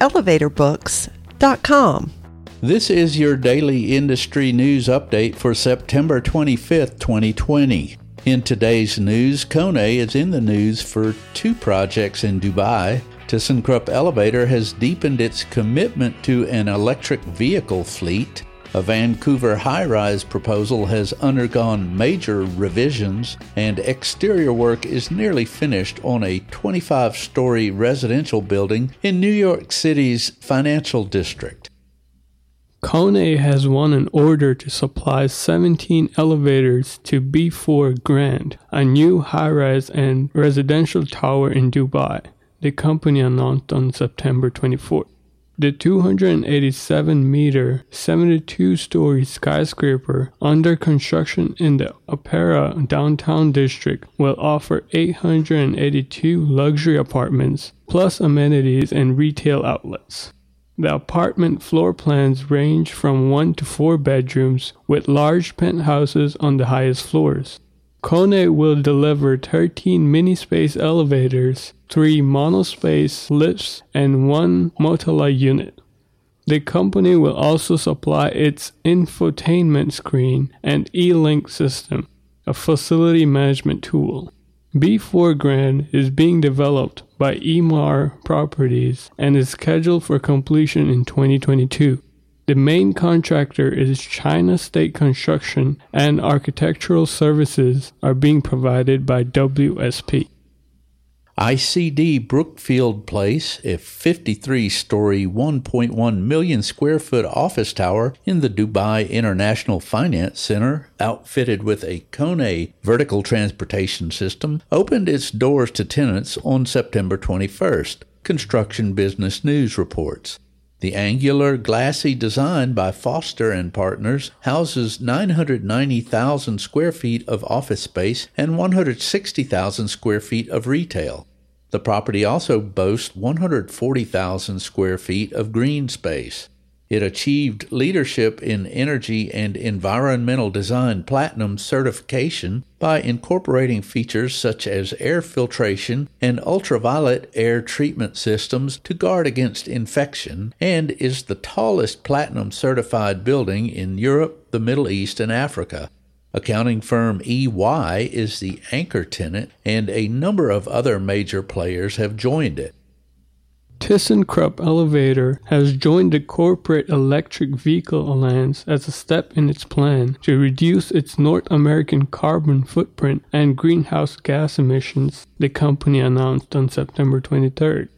elevatorbooks.com. This is your daily industry news update for September 25th, 2020. In today's news, Kone is in the news for two projects in Dubai. ThyssenKrupp Elevator has deepened its commitment to an electric vehicle fleet. A Vancouver high rise proposal has undergone major revisions, and exterior work is nearly finished on a 25 story residential building in New York City's financial district. Kone has won an order to supply 17 elevators to B4 Grande, a new high rise and residential tower in Dubai, the company announced on September 24th. The 287 meter, 72 story skyscraper under construction in the Opera downtown district will offer 882 luxury apartments, plus amenities and retail outlets. The apartment floor plans range from 1 to 4 bedrooms with large penthouses on the highest floors. Kone will deliver 13 MiniSpace elevators, 3 monospace lifts, and 1 Motala unit. The company will also supply its infotainment screen and e-link system, a facility management tool. B4 Grande is being developed by Emaar Properties and is scheduled for completion in 2022. The main contractor is China State Construction, and architectural services are being provided by WSP. ICD Brookfield Place, a 53 story, 1.1 million square foot office tower in the Dubai International Finance Center, outfitted with a Kone vertical transportation system, opened its doors to tenants on September 21st, Construction Business News reports. The angular, glassy design by Foster and Partners houses 990,000 square feet of office space and 160,000 square feet of retail. The property also boasts 140,000 square feet of green space. It achieved Leadership in Energy and Environmental Design Platinum certification by incorporating features such as air filtration and ultraviolet air treatment systems to guard against infection, and is the tallest Platinum certified building in Europe, the Middle East, and Africa. Accounting firm EY is the anchor tenant, and a number of other major players have joined it. ThyssenKrupp Elevator has joined the Corporate Electric Vehicle Alliance as a step in its plan to reduce its North American carbon footprint and greenhouse gas emissions, the company announced on September 23rd.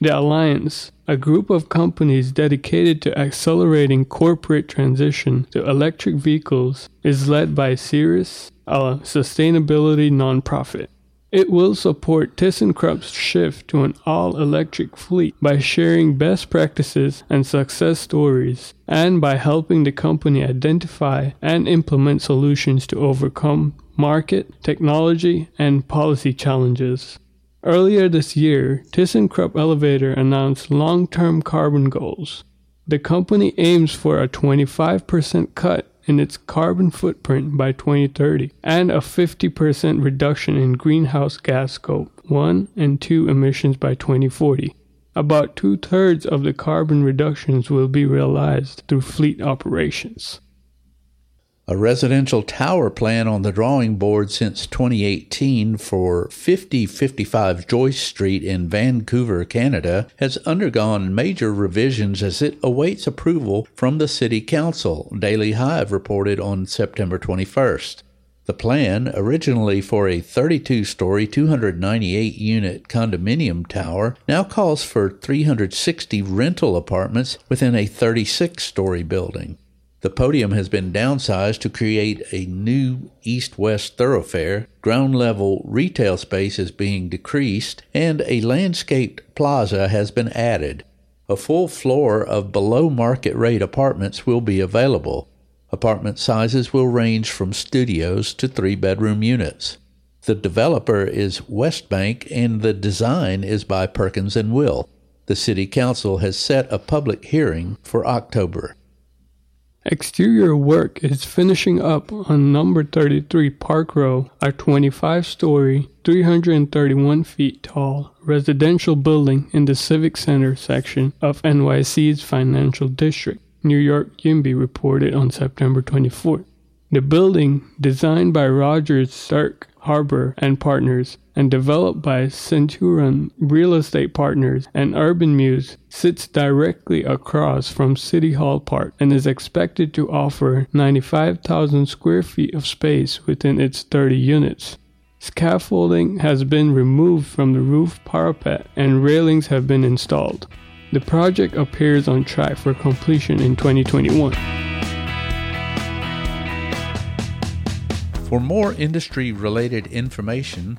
The Alliance, a group of companies dedicated to accelerating corporate transition to electric vehicles, is led by Ceres, a sustainability nonprofit. It will support ThyssenKrupp's shift to an all electric fleet by sharing best practices and success stories, and by helping the company identify and implement solutions to overcome market, technology, and policy challenges. Earlier this year, ThyssenKrupp Elevator announced long term carbon goals. The company aims for a 25% cut in its carbon footprint by 2030 and a 50% reduction in greenhouse gas scope 1 and 2 emissions by 2040. About two thirds of the carbon reductions will be realized through fleet operations a residential tower plan on the drawing board since 2018 for 5055 Joyce Street in Vancouver, Canada, has undergone major revisions as it awaits approval from the City Council, Daily Hive reported on September 21st. The plan, originally for a 32 story, 298 unit condominium tower, now calls for 360 rental apartments within a 36 story building. The podium has been downsized to create a new east west thoroughfare. Ground level retail space is being decreased, and a landscaped plaza has been added. A full floor of below market rate apartments will be available. Apartment sizes will range from studios to three bedroom units. The developer is Westbank and the design is by Perkins and Will. The City Council has set a public hearing for October. Exterior work is finishing up on number 33 Park Row, a 25 story, 331 feet tall residential building in the Civic Center section of NYC's financial district, New York YIMBY reported on September 24. The building, designed by Rogers Stirk Harbour and Partners and developed by Centurion Real Estate Partners and Urban Muse, sits directly across from City Hall Park and is expected to offer 95,000 square feet of space within its 30 units. Scaffolding has been removed from the roof parapet and railings have been installed. The project appears on track for completion in 2021. For more industry related information,